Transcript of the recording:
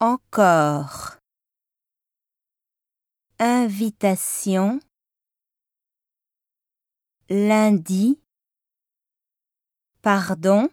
encore. Invitation. Lundi. Pardon.